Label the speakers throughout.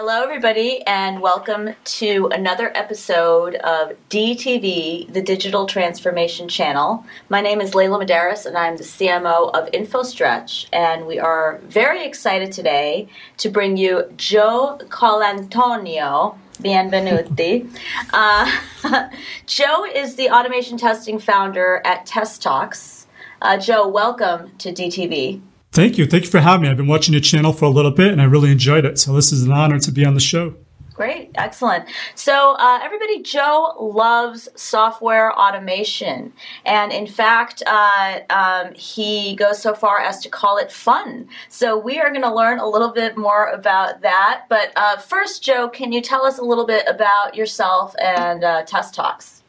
Speaker 1: Hello, everybody, and welcome to another episode of DTV, the Digital Transformation Channel. My name is Layla Medeiros, and I'm the CMO of InfoStretch, and we are very excited today to bring you Joe Colantonio. Bienvenuti. Uh, Joe is the automation testing founder at Test Talks. Uh, Joe, welcome to DTV.
Speaker 2: Thank you. Thank you for having me. I've been watching your channel for a little bit and I really enjoyed it. So this is an honor to be on the show.
Speaker 1: Great, excellent. So, uh, everybody, Joe loves software automation. And in fact, uh, um, he goes so far as to call it fun. So, we are going to learn a little bit more about that. But uh, first, Joe, can you tell us a little bit about yourself and uh, Test Talks?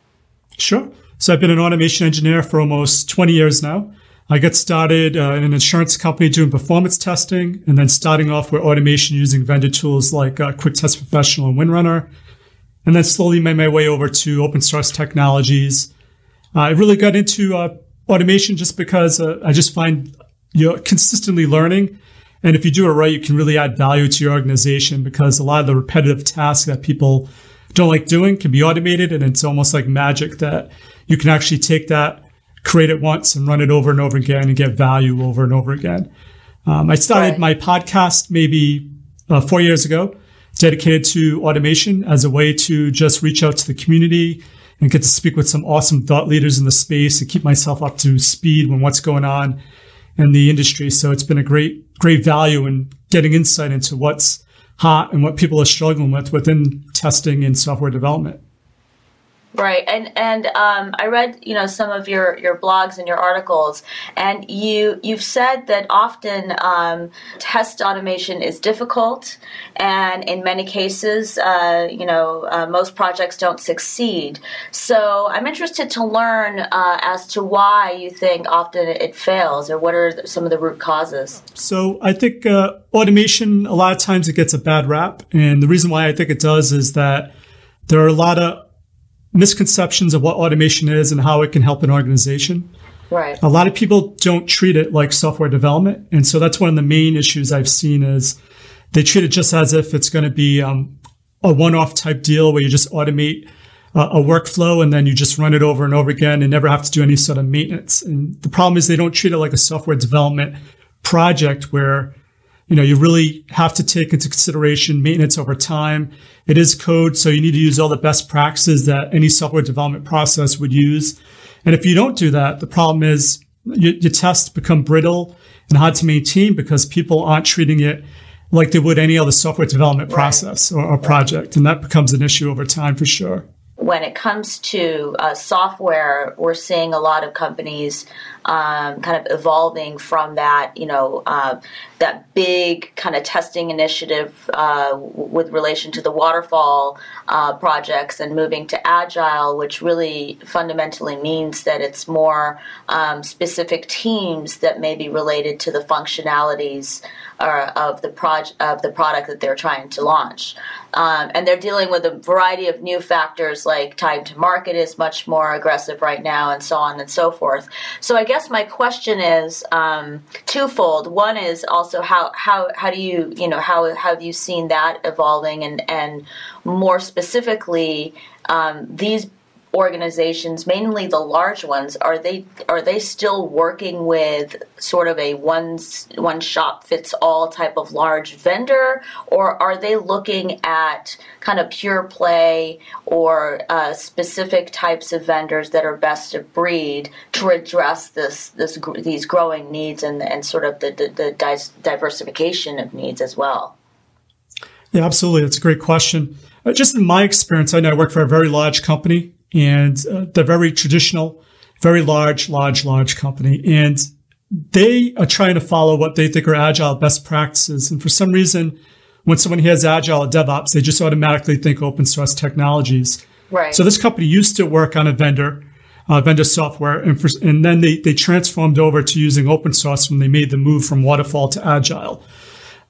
Speaker 2: Sure. So, I've been an automation engineer for almost 20 years now. I got started uh, in an insurance company doing performance testing and then starting off with automation using vendor tools like uh, Quick Test Professional and WinRunner. And then slowly made my way over to open source technologies. Uh, I really got into uh, automation just because uh, I just find you're consistently learning. And if you do it right, you can really add value to your organization because a lot of the repetitive tasks that people don't like doing can be automated. And it's almost like magic that you can actually take that create it once and run it over and over again and get value over and over again. Um, I started right. my podcast maybe uh, four years ago, dedicated to automation as a way to just reach out to the community and get to speak with some awesome thought leaders in the space and keep myself up to speed when what's going on in the industry. So it's been a great, great value in getting insight into what's hot and what people are struggling with within testing and software development.
Speaker 1: Right, and and um, I read you know some of your, your blogs and your articles, and you you've said that often um, test automation is difficult, and in many cases, uh, you know uh, most projects don't succeed. So I'm interested to learn uh, as to why you think often it fails, or what are some of the root causes.
Speaker 2: So I think uh, automation a lot of times it gets a bad rap, and the reason why I think it does is that there are a lot of misconceptions of what automation is and how it can help an organization.
Speaker 1: Right.
Speaker 2: A lot of people don't treat it like software development. And so that's one of the main issues I've seen is they treat it just as if it's going to be um, a one-off type deal where you just automate uh, a workflow and then you just run it over and over again and never have to do any sort of maintenance. And the problem is they don't treat it like a software development project where you know, you really have to take into consideration maintenance over time. It is code, so you need to use all the best practices that any software development process would use. And if you don't do that, the problem is your, your tests become brittle and hard to maintain because people aren't treating it like they would any other software development process or, or, project. And that becomes an issue over time for sure
Speaker 1: when it comes to uh, software, we're seeing a lot of companies um, kind of evolving from that, you know, uh, that big kind of testing initiative uh, with relation to the waterfall uh, projects and moving to agile, which really fundamentally means that it's more um, specific teams that may be related to the functionalities uh, of the project of the product that they're trying to launch. Um, and they're dealing with a variety of new factors like time to market is much more aggressive right now, and so on and so forth. So I guess my question is um, twofold. One is also how how how do you you know how how have you seen that evolving, and and more specifically um, these organizations, mainly the large ones, are they are they still working with sort of a one one shop fits all type of large vendor, or are they looking at kind of pure play or uh, specific types of vendors that are best of breed to address this this these growing needs and and sort of the the, the diversification of needs as well?
Speaker 2: Yeah, absolutely. That's a great question. Uh, just in my experience, I know I work for a very large company and uh, they're very traditional, very large, large, large company. And they are trying to follow what they think are agile best practices. And for some reason, when someone hears agile DevOps, they just automatically think open source technologies.
Speaker 1: Right.
Speaker 2: So this company used to work on a vendor, uh, vendor software, and, for, and then they, they transformed over to using open source when they made the move from waterfall to agile.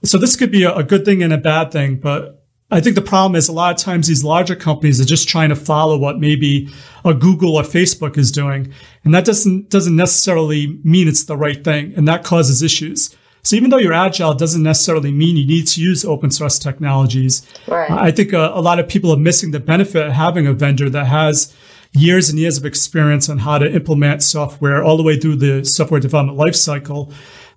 Speaker 2: So this could be a, a good thing and a bad thing, but I think the problem is a lot of times these larger companies are just trying to follow what maybe a Google or Facebook is doing. And that doesn't, doesn't necessarily mean it's the right thing. And that causes issues. So even though you're agile, it doesn't necessarily mean you need to use open source technologies.
Speaker 1: Right.
Speaker 2: I think a, a lot of people are missing the benefit of having a vendor that has years and years of experience on how to implement software all the way through the software development lifecycle.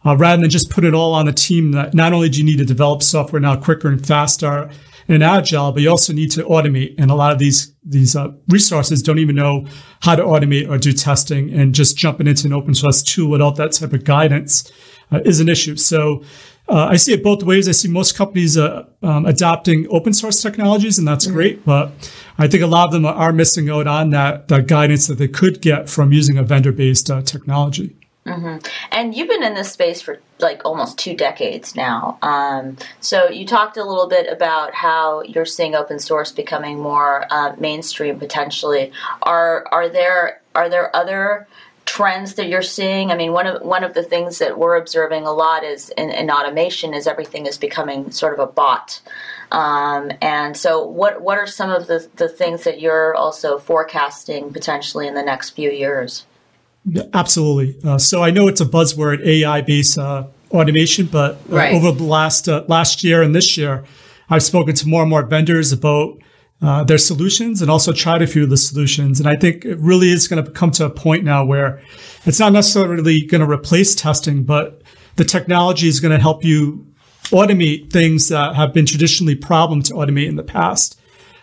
Speaker 2: Uh, rather than just put it all on a team that not only do you need to develop software now quicker and faster and agile, but you also need to automate. And a lot of these these uh, resources don't even know how to automate or do testing, and just jumping into an open source tool without that type of guidance uh, is an issue. So. Uh, I see it both ways. I see most companies uh, um, adopting open source technologies, and that's mm-hmm. great. But I think a lot of them are missing out on that, that guidance that they could get from using a vendor based uh, technology.
Speaker 1: Mm-hmm. And you've been in this space for like almost two decades now. Um, so you talked a little bit about how you're seeing open source becoming more uh, mainstream potentially. Are are there are there other trends that you're seeing? I mean, one of one of the things that we're observing a lot is in, in automation is everything is becoming sort of a bot. Um, and so, what what are some of the, the things that you're also forecasting potentially in the next few years?
Speaker 2: Absolutely. Uh, so I know it's a buzzword, AI-based uh, automation, but uh, right. over the last uh, last year and this year, I've spoken to more and more vendors about uh, their solutions and also tried a few of the solutions. And I think it really is going to come to a point now where it's not necessarily going to replace testing, but the technology is going to help you automate things that have been traditionally problem to automate in the past.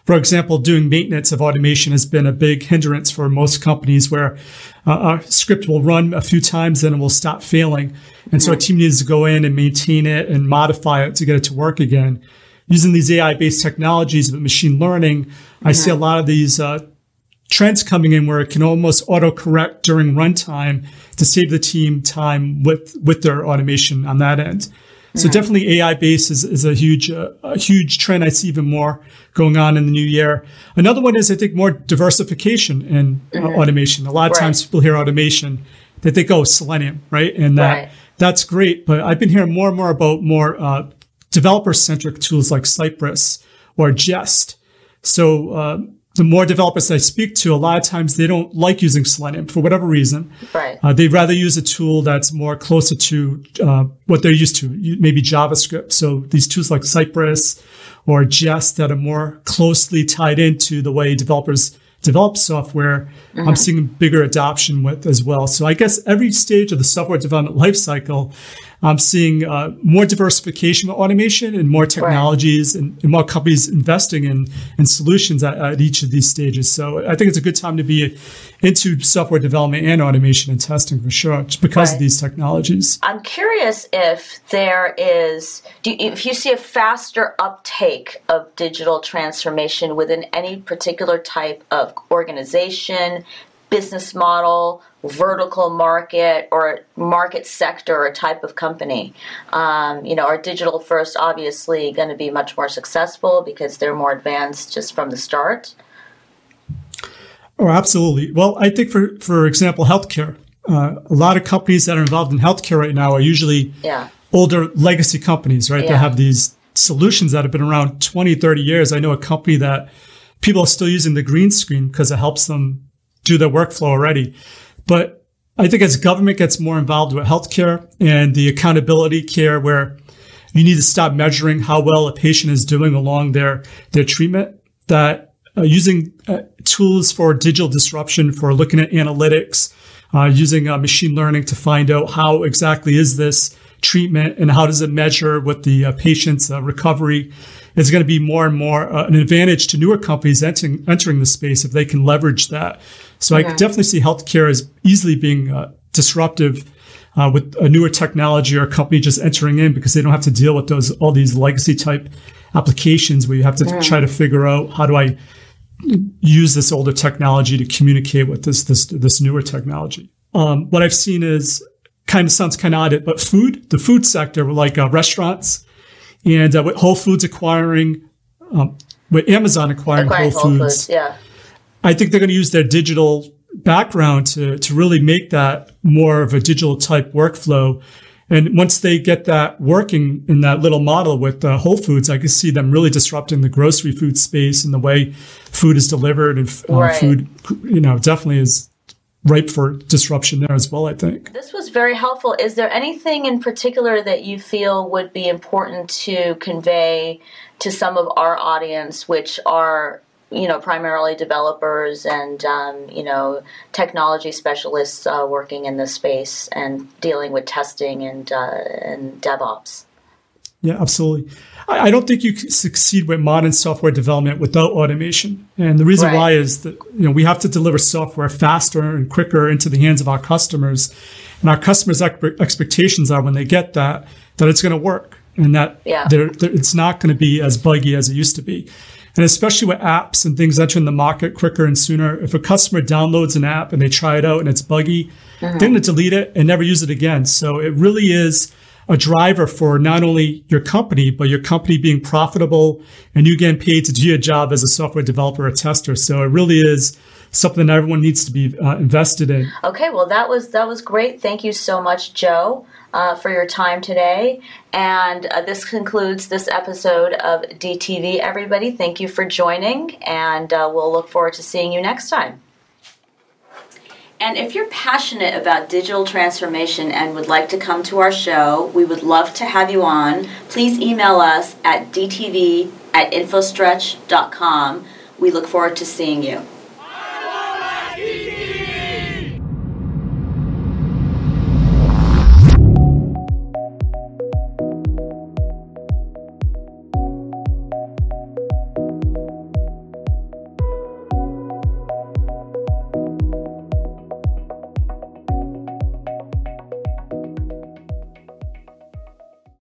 Speaker 2: For example, doing maintenance of automation has been a big hindrance for most companies where uh, a script will run a few times and it will stop failing. And so a team needs to go in and maintain it and modify it to get it to work again. Using these AI based technologies of machine learning, mm-hmm. I see a lot of these uh, trends coming in where it can almost auto correct during runtime to save the team time with, with their automation on that end. So mm-hmm. definitely AI based is, is a huge, uh, a huge trend. I see even more going on in the new year. Another one is I think more diversification in uh, mm-hmm. automation. A lot of right. times people hear automation, they think, oh, Selenium, right? And that, right. that's great. But I've been hearing more and more about more, uh, developer centric tools like Cypress or Jest. So, uh, the more developers I speak to, a lot of times they don't like using Selenium for whatever reason.
Speaker 1: Right.
Speaker 2: Uh, they'd rather use a tool that's more closer to uh, what they're used to, maybe JavaScript. So these tools like Cypress or Jest that are more closely tied into the way developers develop software, mm-hmm. I'm seeing bigger adoption with as well. So I guess every stage of the software development lifecycle, I'm seeing uh, more diversification with automation and more technologies right. and, and, more companies investing in, in solutions at, at, each of these stages. So I think it's a good time to be into software development and automation and testing for sure, because right. of these technologies.
Speaker 1: I'm curious if there is, you, if you see a faster uptake of digital transformation within any particular type of organization, business model, vertical market or market sector or type of company. Um, you know, are digital first obviously going to be much more successful because they're more advanced just from the start?
Speaker 2: Oh, absolutely. Well, I think for, for example, healthcare, uh, a lot of companies that are involved in healthcare right now are usually
Speaker 1: yeah.
Speaker 2: older legacy companies, right? Yeah. That have these solutions that have been around 20, 30 years. I know a company that people are still using the green screen because it helps them do their workflow already. But I think as government gets more involved with healthcare and the accountability care where you need to stop measuring how well a patient is doing along their, their treatment, that using uh, tools for digital disruption, for looking at analytics, uh, using uh, machine learning to find out how exactly is this treatment and how does it measure with the uh, patient's uh, recovery is going to be more and more uh, an advantage to newer companies entering, entering the space if they can leverage that. So yeah. I definitely see healthcare as easily being uh, disruptive uh, with a newer technology or a company just entering in because they don't have to deal with those all these legacy type applications where you have to yeah. try to figure out how do I use this older technology to communicate with this this this newer technology. Um, what I've seen is kind of sounds kind of odd, but food, the food sector, like uh, restaurants, and uh, with Whole Foods acquiring, um, with Amazon acquiring, acquiring Whole, Whole Foods, Foods,
Speaker 1: yeah,
Speaker 2: I think they're going to use their digital background to to really make that more of a digital type workflow. And once they get that working in that little model with uh, Whole Foods, I can see them really disrupting the grocery food space and the way food is delivered and uh, right. food, you know, definitely is ripe for disruption there as well, I think.
Speaker 1: This was very helpful. Is there anything in particular that you feel would be important to convey to some of our audience, which are you know primarily developers and um, you know technology specialists uh, working in this space and dealing with testing and uh, and DevOps?
Speaker 2: Yeah, absolutely. I, I, don't think you can succeed with modern software development without automation. And the reason right. why is that you know we have to deliver software faster and quicker into the hands of our customers. And our customers' expectations are when they get that that it's going to work and that yeah. they're, they're, it's not going to be as buggy as it used to be. And especially with apps and things entering the market quicker and sooner, if a customer downloads an app and they try it out and it's buggy, mm-hmm. they're going to delete it and never use it again. So it really is a driver for not only your company, but your company being profitable and you getting paid to do your job as a software developer or tester. So it really is something that everyone needs to be uh, invested in.
Speaker 1: Okay, well that was that was great. Thank you so much, Joe. Uh, for your time today. And uh, this concludes this episode of DTV, everybody. Thank you for joining, and uh, we'll look forward to seeing you next time. And if you're passionate about digital transformation and would like to come to our show, we would love to have you on. Please email us at dtv at infostretch.com. We look forward to seeing you.